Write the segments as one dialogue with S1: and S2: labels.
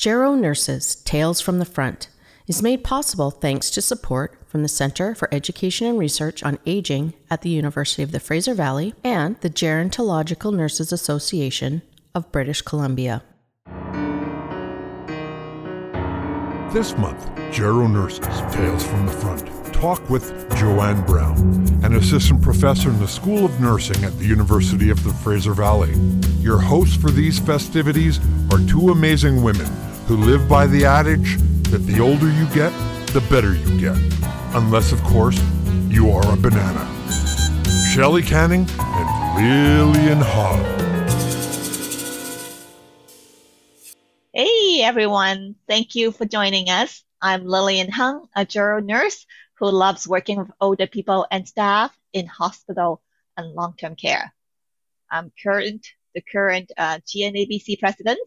S1: Gero Nurses Tales from the Front is made possible thanks to support from the Center for Education and Research on Aging at the University of the Fraser Valley and the Gerontological Nurses Association of British Columbia.
S2: This month, Gero Nurses Tales from the Front talk with Joanne Brown, an assistant professor in the School of Nursing at the University of the Fraser Valley. Your hosts for these festivities are two amazing women who live by the adage that the older you get, the better you get. Unless, of course, you are a banana. Shelley Canning and Lillian Hung.
S3: Hey everyone, thank you for joining us. I'm Lillian Hung, a gero nurse who loves working with older people and staff in hospital and long-term care. I'm current, the current uh, GNABC president.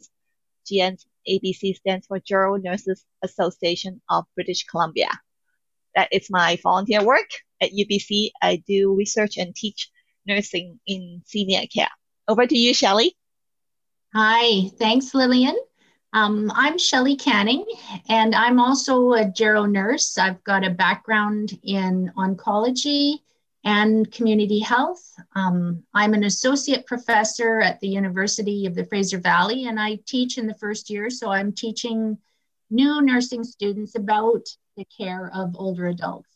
S3: GN ABC stands for Gero Nurses Association of British Columbia. That is my volunteer work at UBC. I do research and teach nursing in senior care. Over to you, Shelley.
S4: Hi, thanks, Lillian. Um, I'm Shelley Canning, and I'm also a gero nurse. I've got a background in oncology and community health. Um, I'm an associate professor at the University of the Fraser Valley, and I teach in the first year. So I'm teaching new nursing students about the care of older adults.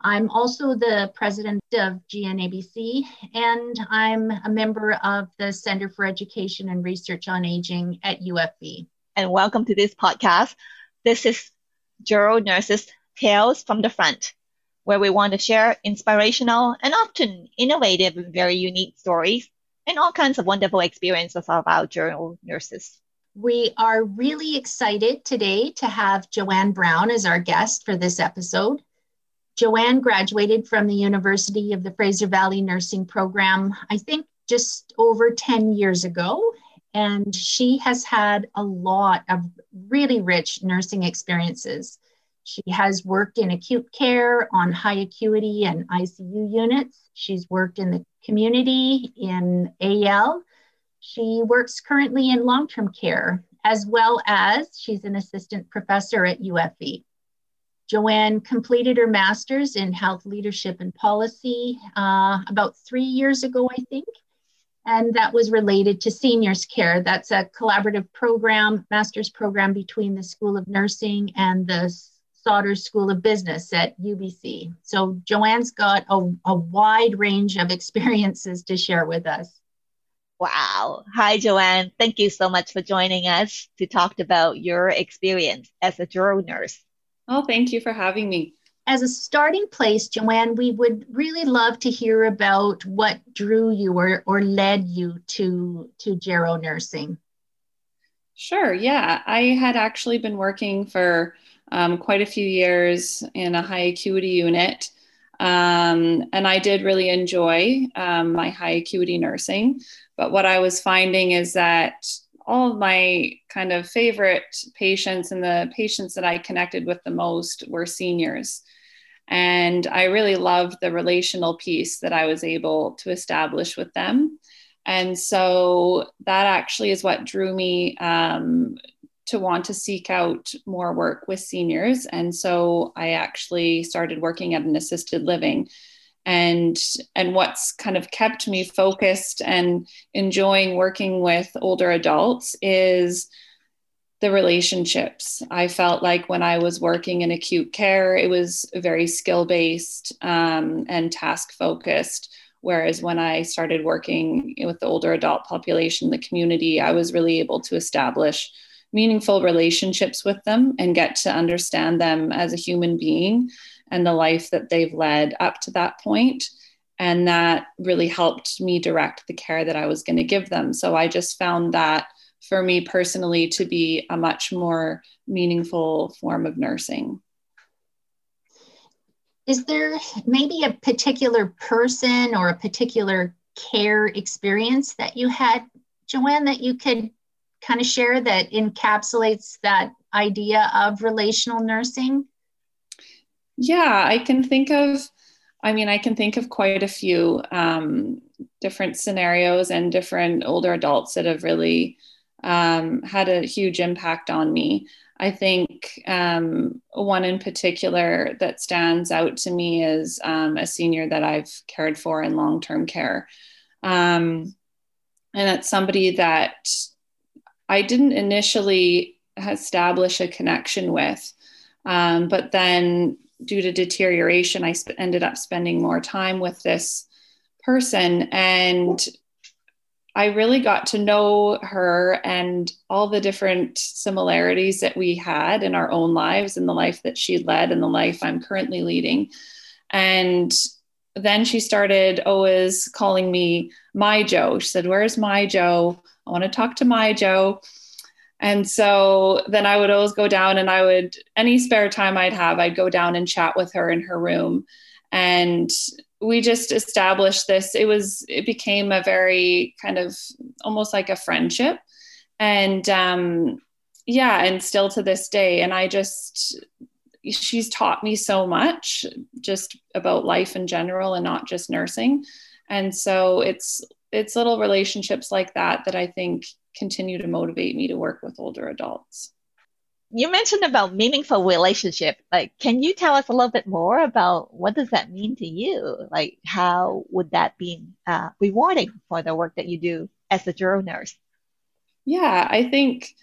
S4: I'm also the president of GNABC, and I'm a member of the Center for Education and Research on Aging at UFV.
S3: And welcome to this podcast. This is Gero Nurses Tales from the Front where we want to share inspirational and often innovative and very unique stories and all kinds of wonderful experiences of our gero nurses.
S4: We are really excited today to have Joanne Brown as our guest for this episode. Joanne graduated from the University of the Fraser Valley Nursing Program, I think just over 10 years ago. And she has had a lot of really rich nursing experiences. She has worked in acute care on high acuity and ICU units. She's worked in the community in AL. She works currently in long term care, as well as she's an assistant professor at UFV. Joanne completed her master's in health leadership and policy uh, about three years ago, I think. And that was related to seniors care. That's a collaborative program, master's program between the School of Nursing and the Sauder School of Business at UBC. So Joanne's got a, a wide range of experiences to share with us.
S3: Wow. Hi, Joanne. Thank you so much for joining us to talk about your experience as a gero nurse.
S5: Oh, thank you for having me.
S4: As a starting place, Joanne, we would really love to hear about what drew you or, or led you to, to gero nursing.
S5: Sure. Yeah. I had actually been working for um, quite a few years in a high acuity unit. Um, and I did really enjoy um, my high acuity nursing. But what I was finding is that all of my kind of favorite patients and the patients that I connected with the most were seniors. And I really loved the relational piece that I was able to establish with them. And so that actually is what drew me um, to want to seek out more work with seniors. And so I actually started working at an assisted living. And, and what's kind of kept me focused and enjoying working with older adults is the relationships. I felt like when I was working in acute care, it was very skill based um, and task focused. Whereas when I started working with the older adult population, the community, I was really able to establish meaningful relationships with them and get to understand them as a human being and the life that they've led up to that point. And that really helped me direct the care that I was going to give them. So I just found that for me personally to be a much more meaningful form of nursing.
S4: Is there maybe a particular person or a particular care experience that you had joanne that you could kind of share that encapsulates that idea of relational nursing?
S5: Yeah, I can think of, I mean, I can think of quite a few um, different scenarios and different older adults that have really um, had a huge impact on me. I think um, one in particular that stands out to me is um, a senior that I've cared for in long term care. Um, and it's somebody that I didn't initially establish a connection with. Um, but then, due to deterioration, I sp- ended up spending more time with this person. And I really got to know her and all the different similarities that we had in our own lives and the life that she led and the life I'm currently leading. And then she started always calling me my Joe. She said, Where's my Joe? I want to talk to my Joe. And so then I would always go down and I would, any spare time I'd have, I'd go down and chat with her in her room. And we just established this it was it became a very kind of almost like a friendship and um yeah and still to this day and i just she's taught me so much just about life in general and not just nursing and so it's it's little relationships like that that i think continue to motivate me to work with older adults
S3: you mentioned about meaningful relationship. Like, can you tell us a little bit more about what does that mean to you? Like, how would that be uh, rewarding for the work that you do as a gero nurse?
S5: Yeah, I think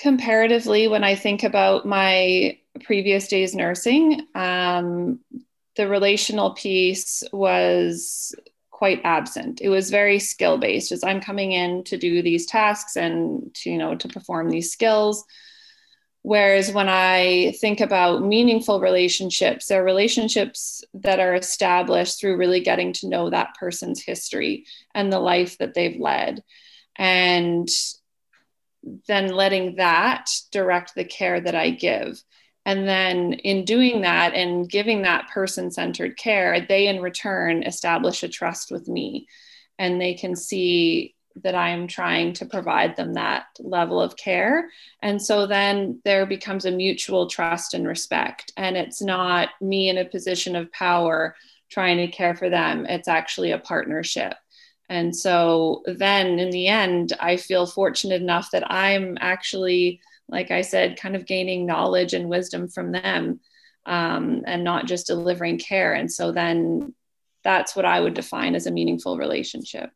S5: comparatively, when I think about my previous days nursing, um, the relational piece was quite absent. It was very skill based, as I'm coming in to do these tasks and to you know to perform these skills Whereas when I think about meaningful relationships, they're relationships that are established through really getting to know that person's history and the life that they've led. And then letting that direct the care that I give. And then in doing that and giving that person centered care, they in return establish a trust with me and they can see that I'm trying to provide them that level of care. And so then there becomes a mutual trust and respect. And it's not me in a position of power trying to care for them, it's actually a partnership. And so then in the end, I feel fortunate enough that I'm actually, like I said, kind of gaining knowledge and wisdom from them um, and not just delivering care. And so then that's what I would define as a meaningful relationship.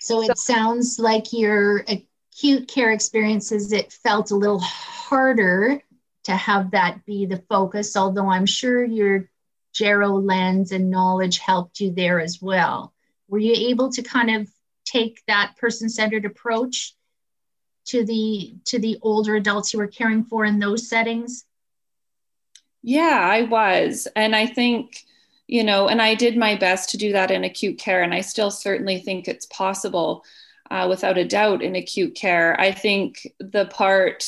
S4: So it sounds like your acute care experiences, it felt a little harder to have that be the focus, although I'm sure your Gero lens and knowledge helped you there as well. Were you able to kind of take that person-centered approach to the to the older adults you were caring for in those settings?
S5: Yeah, I was. And I think you know, and I did my best to do that in acute care, and I still certainly think it's possible, uh, without a doubt, in acute care. I think the part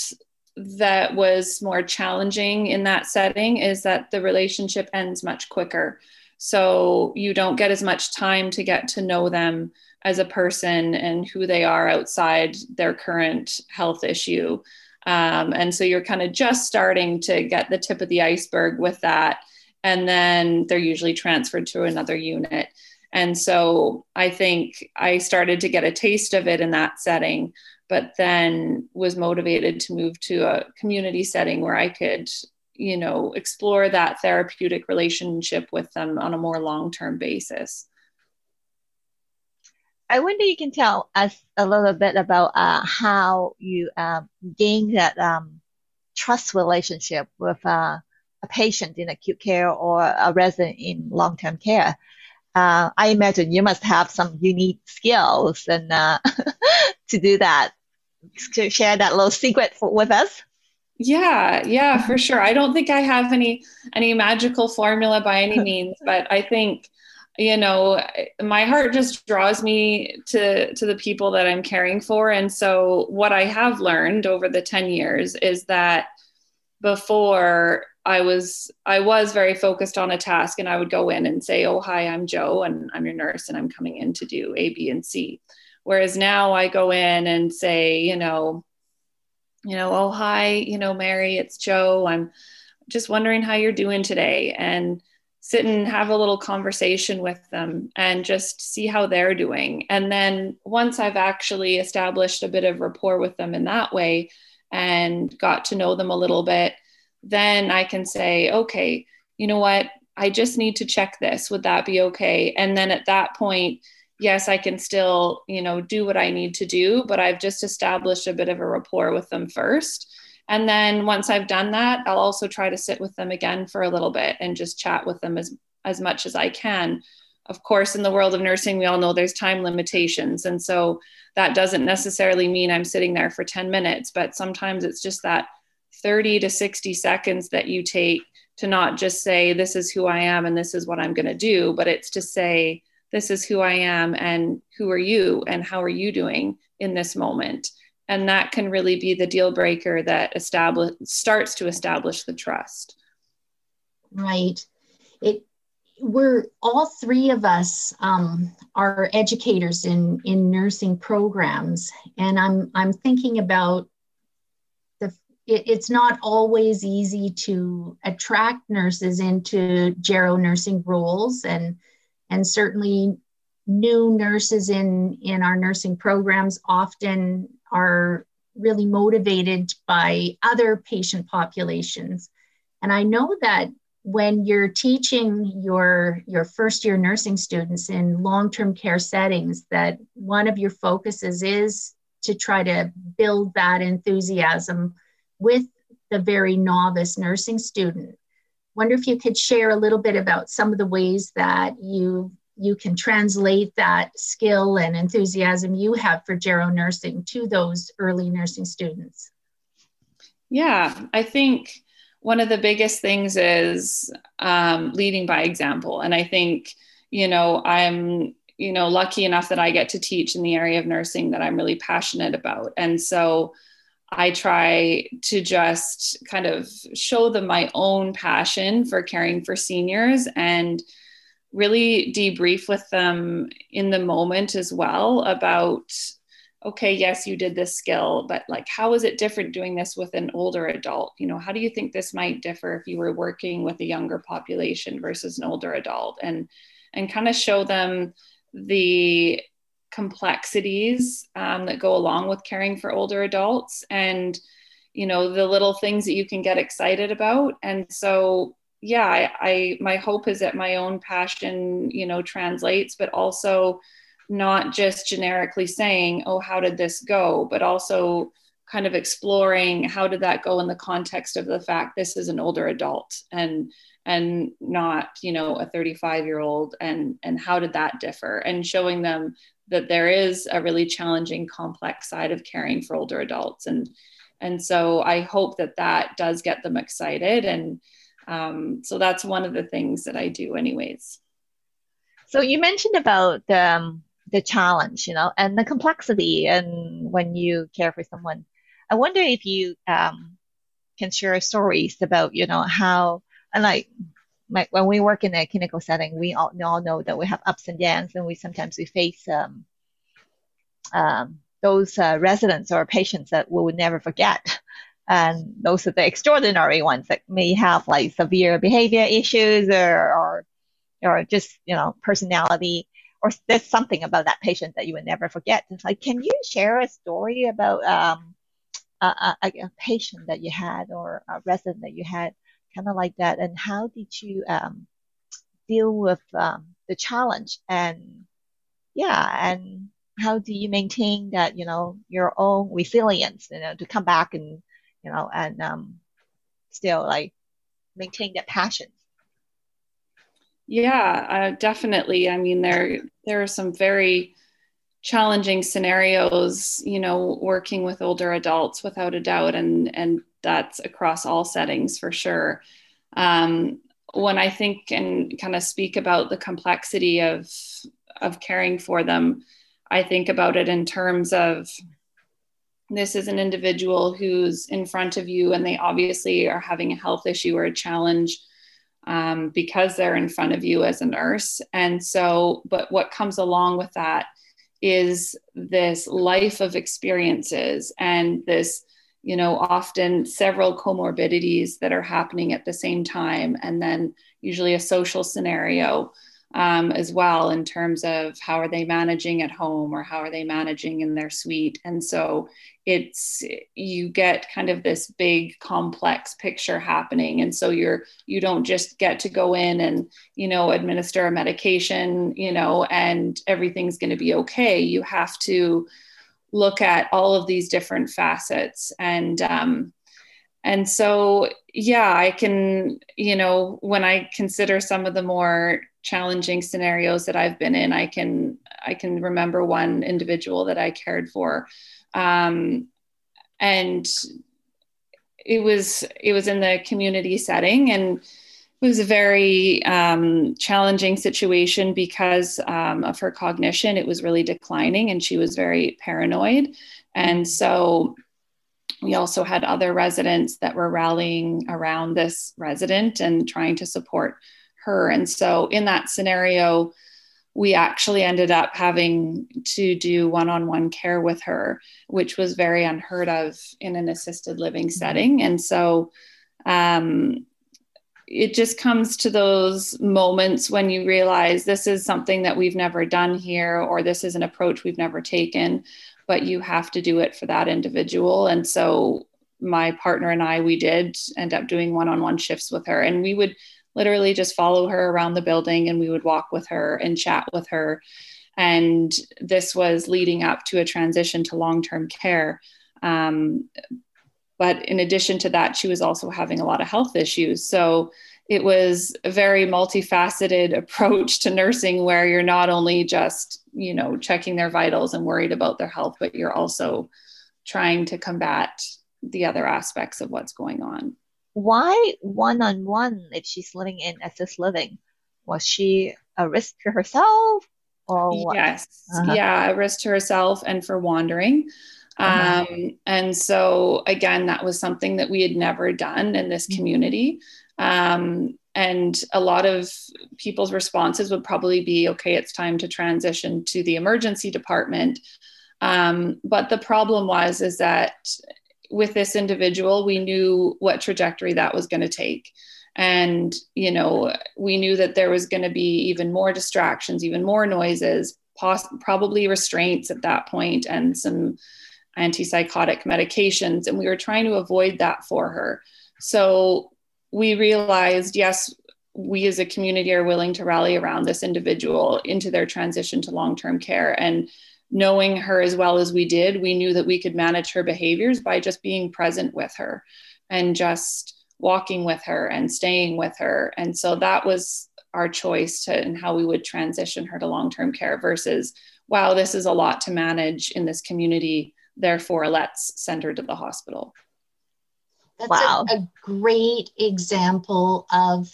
S5: that was more challenging in that setting is that the relationship ends much quicker. So you don't get as much time to get to know them as a person and who they are outside their current health issue. Um, and so you're kind of just starting to get the tip of the iceberg with that and then they're usually transferred to another unit. And so I think I started to get a taste of it in that setting, but then was motivated to move to a community setting where I could, you know, explore that therapeutic relationship with them on a more long term basis.
S3: I wonder you can tell us a little bit about uh, how you um, gain that um, trust relationship with uh, a patient in acute care or a resident in long-term care. Uh, I imagine you must have some unique skills and uh, to do that. To share that little secret for, with us.
S5: Yeah, yeah, for sure. I don't think I have any any magical formula by any means, but I think you know my heart just draws me to to the people that I'm caring for and so what I have learned over the 10 years is that before I was I was very focused on a task and I would go in and say, "Oh, hi, I'm Joe and I'm your nurse and I'm coming in to do A, B, and C." Whereas now I go in and say, you know, you know, "Oh, hi, you know, Mary, it's Joe. I'm just wondering how you're doing today." And sit and have a little conversation with them and just see how they're doing. And then once I've actually established a bit of rapport with them in that way and got to know them a little bit, then I can say, okay, you know what? I just need to check this. Would that be okay? And then at that point, yes, I can still, you know, do what I need to do, but I've just established a bit of a rapport with them first. And then once I've done that, I'll also try to sit with them again for a little bit and just chat with them as, as much as I can. Of course, in the world of nursing, we all know there's time limitations. And so that doesn't necessarily mean I'm sitting there for 10 minutes, but sometimes it's just that 30 to 60 seconds that you take to not just say, This is who I am and this is what I'm going to do, but it's to say, This is who I am and who are you and how are you doing in this moment? And that can really be the deal breaker that establish starts to establish the trust.
S4: Right. It we're all three of us um, are educators in in nursing programs. And i'm i'm thinking about the it, it's not always easy to attract nurses into gero nursing roles. And and certainly new nurses in in our nursing programs often are really motivated by other patient populations. And I know that when you're teaching your your first year nursing students in long-term care settings that one of your focuses is to try to build that enthusiasm with the very novice nursing student wonder if you could share a little bit about some of the ways that you you can translate that skill and enthusiasm you have for gero nursing to those early nursing students.
S5: Yeah i think one of the biggest things is um, leading by example. And i think you know i'm you know lucky enough that i get to teach in the area of nursing that i'm really passionate about. And so i try to just kind of show them my own passion for caring for seniors and really debrief with them in the moment as well about okay yes you did this skill but like how is it different doing this with an older adult? You know how do you think this might differ if you were working with a younger population versus an older adult? And and kind of show them the complexities um, that go along with caring for older adults and you know the little things that you can get excited about. And so yeah, I, I my hope is that my own passion, you know, translates, but also not just generically saying, oh, how did this go, but also kind of exploring how did that go in the context of the fact this is an older adult and and not you know a 35 year old and and how did that differ? And showing them that there is a really challenging complex side of caring for older adults. And and so i hope that that does get them excited and um, so that's one of the things that I do, anyways.
S3: So you mentioned about the um, the challenge, you know, and the complexity, and when you care for someone. I wonder if you um, can share stories about, you know, how and like like when we work in a clinical setting, we all, we all know that we have ups and downs, and we sometimes we face um, um, those uh, residents or patients that we would never forget. And those are the extraordinary ones that may have like severe behavior issues or, or, or just, you know, personality or there's something about that patient that you would never forget. It's like, can you share a story about um, a, a, a, patient that you had or a resident that you had, kind of like that, and how did you um, deal with um, the challenge? And yeah, and how do you maintain that, you know, your own resilience, you know, to come back and you know, and um, still like maintain that passion.
S5: Yeah, uh, definitely. I mean, there there are some very challenging scenarios, you know, working with older adults without a doubt, and and that's across all settings for sure. Um, when I think and kind of speak about the complexity of of caring for them, I think about it in terms of this is an individual who's in front of you and they obviously are having a health issue or a challenge um, because they're in front of you as a nurse. And so, but what comes along with that is this life of experiences and this you know, often several comorbidities that are happening at the same time, and then usually a social scenario um, as well in terms of how are they managing at home or how are they managing in their suite. And so it's you get kind of this big complex picture happening. And so you're you don't just get to go in and you know administer a medication you know and everything's going to be okay. You have to look at all of these different facets. And um, and so yeah i can you know when i consider some of the more challenging scenarios that i've been in i can i can remember one individual that i cared for um, and it was it was in the community setting and it was a very um, challenging situation because um, of her cognition. It was really declining and she was very paranoid. And so we also had other residents that were rallying around this resident and trying to support her. And so in that scenario, we actually ended up having to do one on one care with her, which was very unheard of in an assisted living mm-hmm. setting. And so um, it just comes to those moments when you realize this is something that we've never done here or this is an approach we've never taken but you have to do it for that individual and so my partner and I we did end up doing one-on-one shifts with her and we would literally just follow her around the building and we would walk with her and chat with her and this was leading up to a transition to long-term care um, but in addition to that, she was also having a lot of health issues. So it was a very multifaceted approach to nursing where you're not only just, you know, checking their vitals and worried about their health, but you're also trying to combat the other aspects of what's going on.
S3: Why one on one if she's living in assist living? Was she a risk to herself or what?
S5: Yes. Uh-huh. Yeah, a risk to herself and for wandering. Uh-huh. Um, and so, again, that was something that we had never done in this mm-hmm. community. Um, and a lot of people's responses would probably be okay, it's time to transition to the emergency department. Um, but the problem was, is that with this individual, we knew what trajectory that was going to take. And, you know, we knew that there was going to be even more distractions, even more noises, poss- probably restraints at that point, and some antipsychotic medications. And we were trying to avoid that for her. So we realized yes, we as a community are willing to rally around this individual into their transition to long term care. And knowing her as well as we did, we knew that we could manage her behaviors by just being present with her and just walking with her and staying with her. And so that was our choice to and how we would transition her to long term care versus, wow, this is a lot to manage in this community Therefore, let's send her to the hospital.
S4: That's wow. a, a great example of,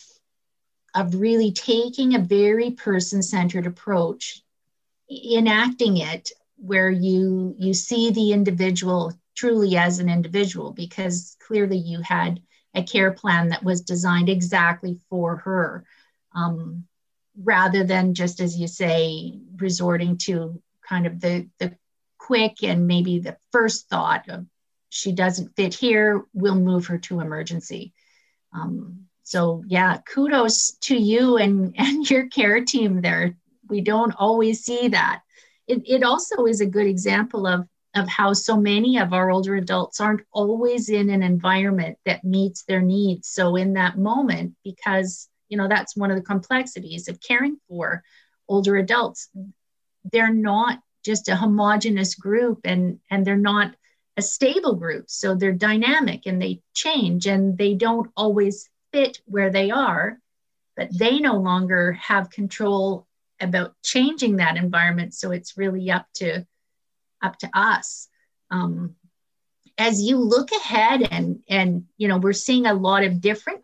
S4: of really taking a very person centered approach, enacting it where you you see the individual truly as an individual because clearly you had a care plan that was designed exactly for her um, rather than just as you say resorting to kind of the the quick and maybe the first thought of she doesn't fit here, we'll move her to emergency. Um, so yeah, kudos to you and, and your care team there. We don't always see that. It, it also is a good example of, of how so many of our older adults aren't always in an environment that meets their needs. So in that moment, because you know that's one of the complexities of caring for older adults, they're not just a homogenous group and and they're not a stable group so they're dynamic and they change and they don't always fit where they are but they no longer have control about changing that environment so it's really up to up to us. Um, as you look ahead and and you know we're seeing a lot of different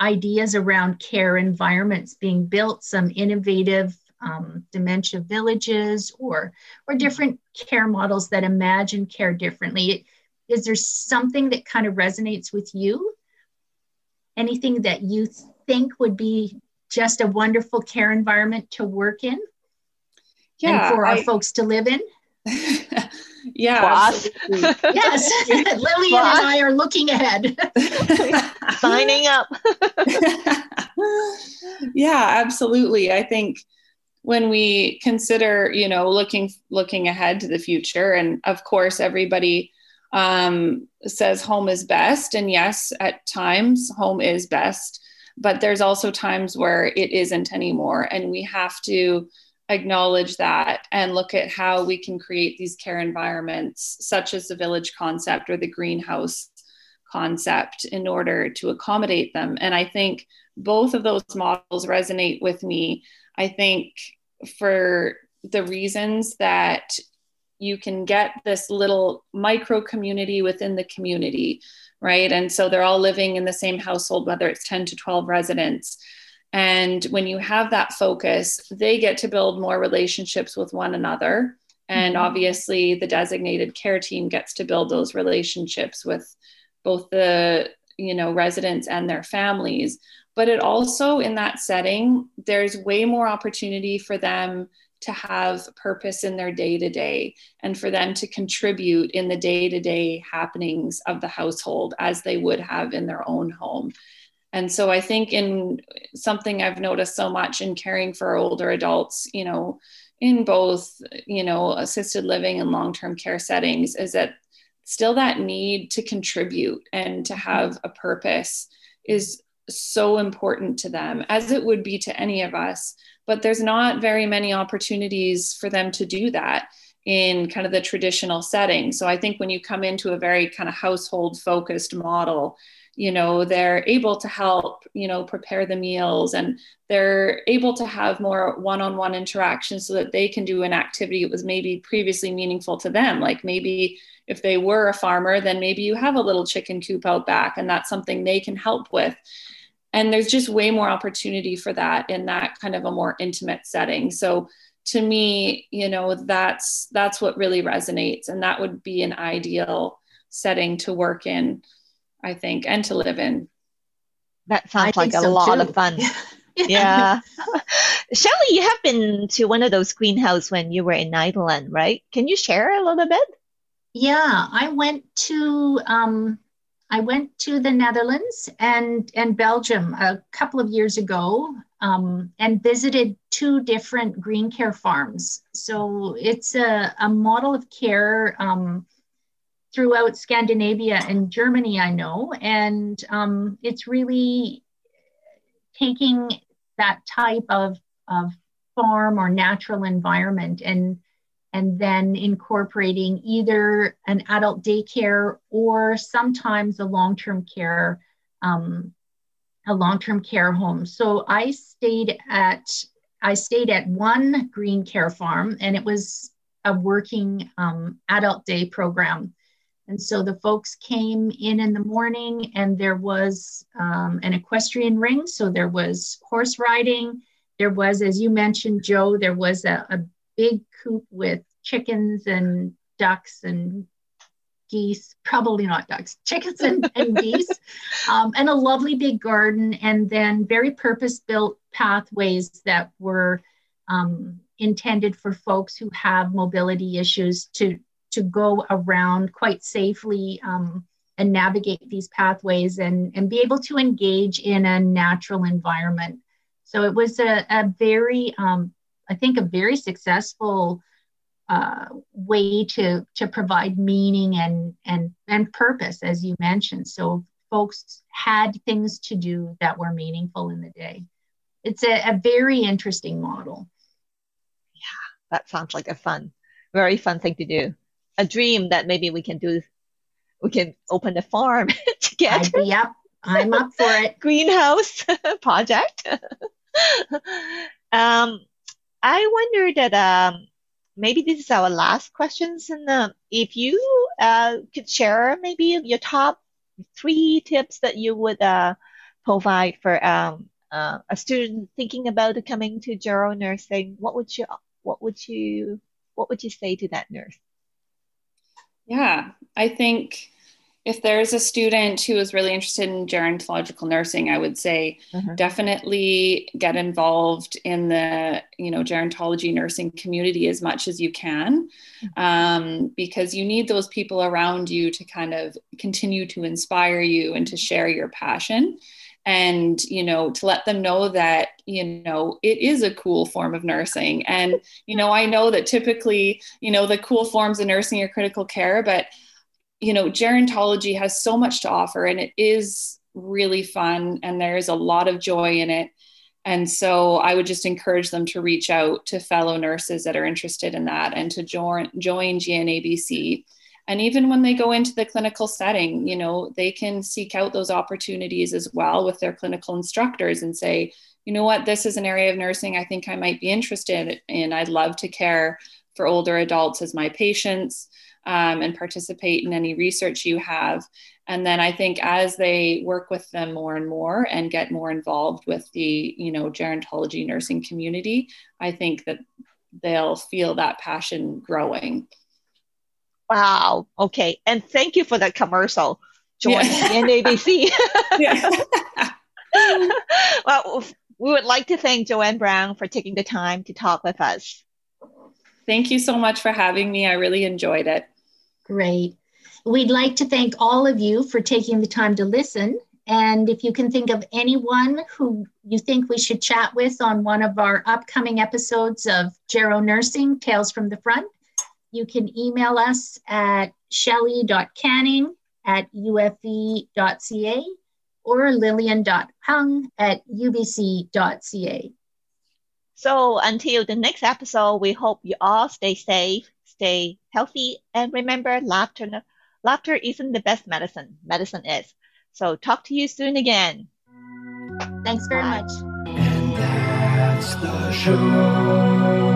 S4: ideas around care environments being built some innovative um, dementia villages or or different care models that imagine care differently. Is there something that kind of resonates with you? Anything that you think would be just a wonderful care environment to work in
S5: yeah
S4: and for our folks to live in
S5: Yeah.
S4: yes. Lillian and I are looking ahead.
S3: Signing up.
S5: yeah, absolutely. I think when we consider, you know, looking looking ahead to the future, and of course, everybody um, says home is best, and yes, at times home is best, but there's also times where it isn't anymore, and we have to acknowledge that and look at how we can create these care environments, such as the village concept or the greenhouse concept, in order to accommodate them. And I think both of those models resonate with me. I think for the reasons that you can get this little micro community within the community, right? And so they're all living in the same household, whether it's 10 to 12 residents. And when you have that focus, they get to build more relationships with one another. And mm-hmm. obviously, the designated care team gets to build those relationships with both the you know residents and their families but it also in that setting there's way more opportunity for them to have purpose in their day to day and for them to contribute in the day to day happenings of the household as they would have in their own home. And so I think in something I've noticed so much in caring for older adults, you know, in both, you know, assisted living and long term care settings is that still that need to contribute and to have a purpose is so important to them as it would be to any of us but there's not very many opportunities for them to do that in kind of the traditional setting. So i think when you come into a very kind of household focused model you know they're able to help you know prepare the meals and they're able to have more one-on-one interaction so that they can do an activity that was maybe previously meaningful to them. Like maybe if they were a farmer then maybe you have a little chicken coop out back and that's something they can help with and there's just way more opportunity for that in that kind of a more intimate setting. So to me you know that's that's what really resonates. And that would be an ideal setting to work in i think and to live in.
S3: That sounds I like a so lot too. of fun. Yeah. Shelly you have been to one of those greenhouse when you were in Holland, right? Can you share a little bit?
S4: Yeah i went to um, I went to the Netherlands and, and Belgium a couple of years ago um, and visited two different green care farms. So it's a, a model of care um, throughout Scandinavia and Germany, I know. And um, it's really taking that type of, of farm or natural environment and and then incorporating either an adult daycare or sometimes a long-term care um, a long-term care home. So i stayed at i stayed at one green care farm and it was a working um, adult day program. And so the folks came in in the morning and there was um, an equestrian ring. So there was horse riding. There was as you mentioned joe there was a, a big coop with chickens and ducks and geese, probably not ducks, chickens and, and geese, um, and a lovely big garden, and then very purpose built pathways that were um, intended for folks who have mobility issues to, to go around quite safely um, and navigate these pathways and, and be able to engage in a natural environment. So it was a, a very, um, I think, a very successful uh, way to to provide meaning and and and purpose, as you mentioned. So folks had things to do that were meaningful in the day. It's a, a very interesting model.
S3: Yeah, that sounds like a fun, very fun thing to do. A dream that maybe we can do. We can open a farm together.
S4: Yep, I'm up for it.
S3: Greenhouse project. um, I wonder that um, maybe this is our last questions. And uh, if you uh, could share maybe your top three tips that you would uh, provide for um, uh, a student thinking about coming to Gero nursing, what would you what would you what would you say to that nurse?
S5: Yeah, I think if there's a student who is really interested in gerontological nursing, I would say mm-hmm. definitely get involved in the you know gerontology nursing community as much as you can, mm-hmm. um, because you need those people around you to kind of continue to inspire you and to share your passion and you know to let them know that you know it is a cool form of nursing and you know i know that typically you know the cool forms of nursing are critical care but you know, gerontology has so much to offer and it is really fun and there is a lot of joy in it. And so I would just encourage them to reach out to fellow nurses that are interested in that and to join, join GNABC. And even when they go into the clinical setting, you know, they can seek out those opportunities as well with their clinical instructors and say, you know what, this is an area of nursing I think I might be interested in. I'd love to care for older adults as my patients um, and participate in any research you have. And then I think as they work with them more and more and get more involved with the, you know, gerontology nursing community, I think that they'll feel that passion growing.
S3: Wow. Okay. And thank you for that commercial. Join yeah. NABC. well, we would like to thank Joanne Brown for taking the time to talk with us.
S5: Thank you so much for having me. I really enjoyed it.
S4: Great. We'd like to thank all of you for taking the time to listen. And if you can think of anyone who you think we should chat with on one of our upcoming episodes of Gero Nursing Tales from the Front, you can email us at shelly.canning at ufv.ca or lillian.hung at ubc.ca.
S3: So until the next episode, we hope you all stay safe, stay healthy, and remember laughter. Laughter isn't the best medicine. Medicine is. So talk to you soon again.
S4: Thanks very Bye. much. And that's the show.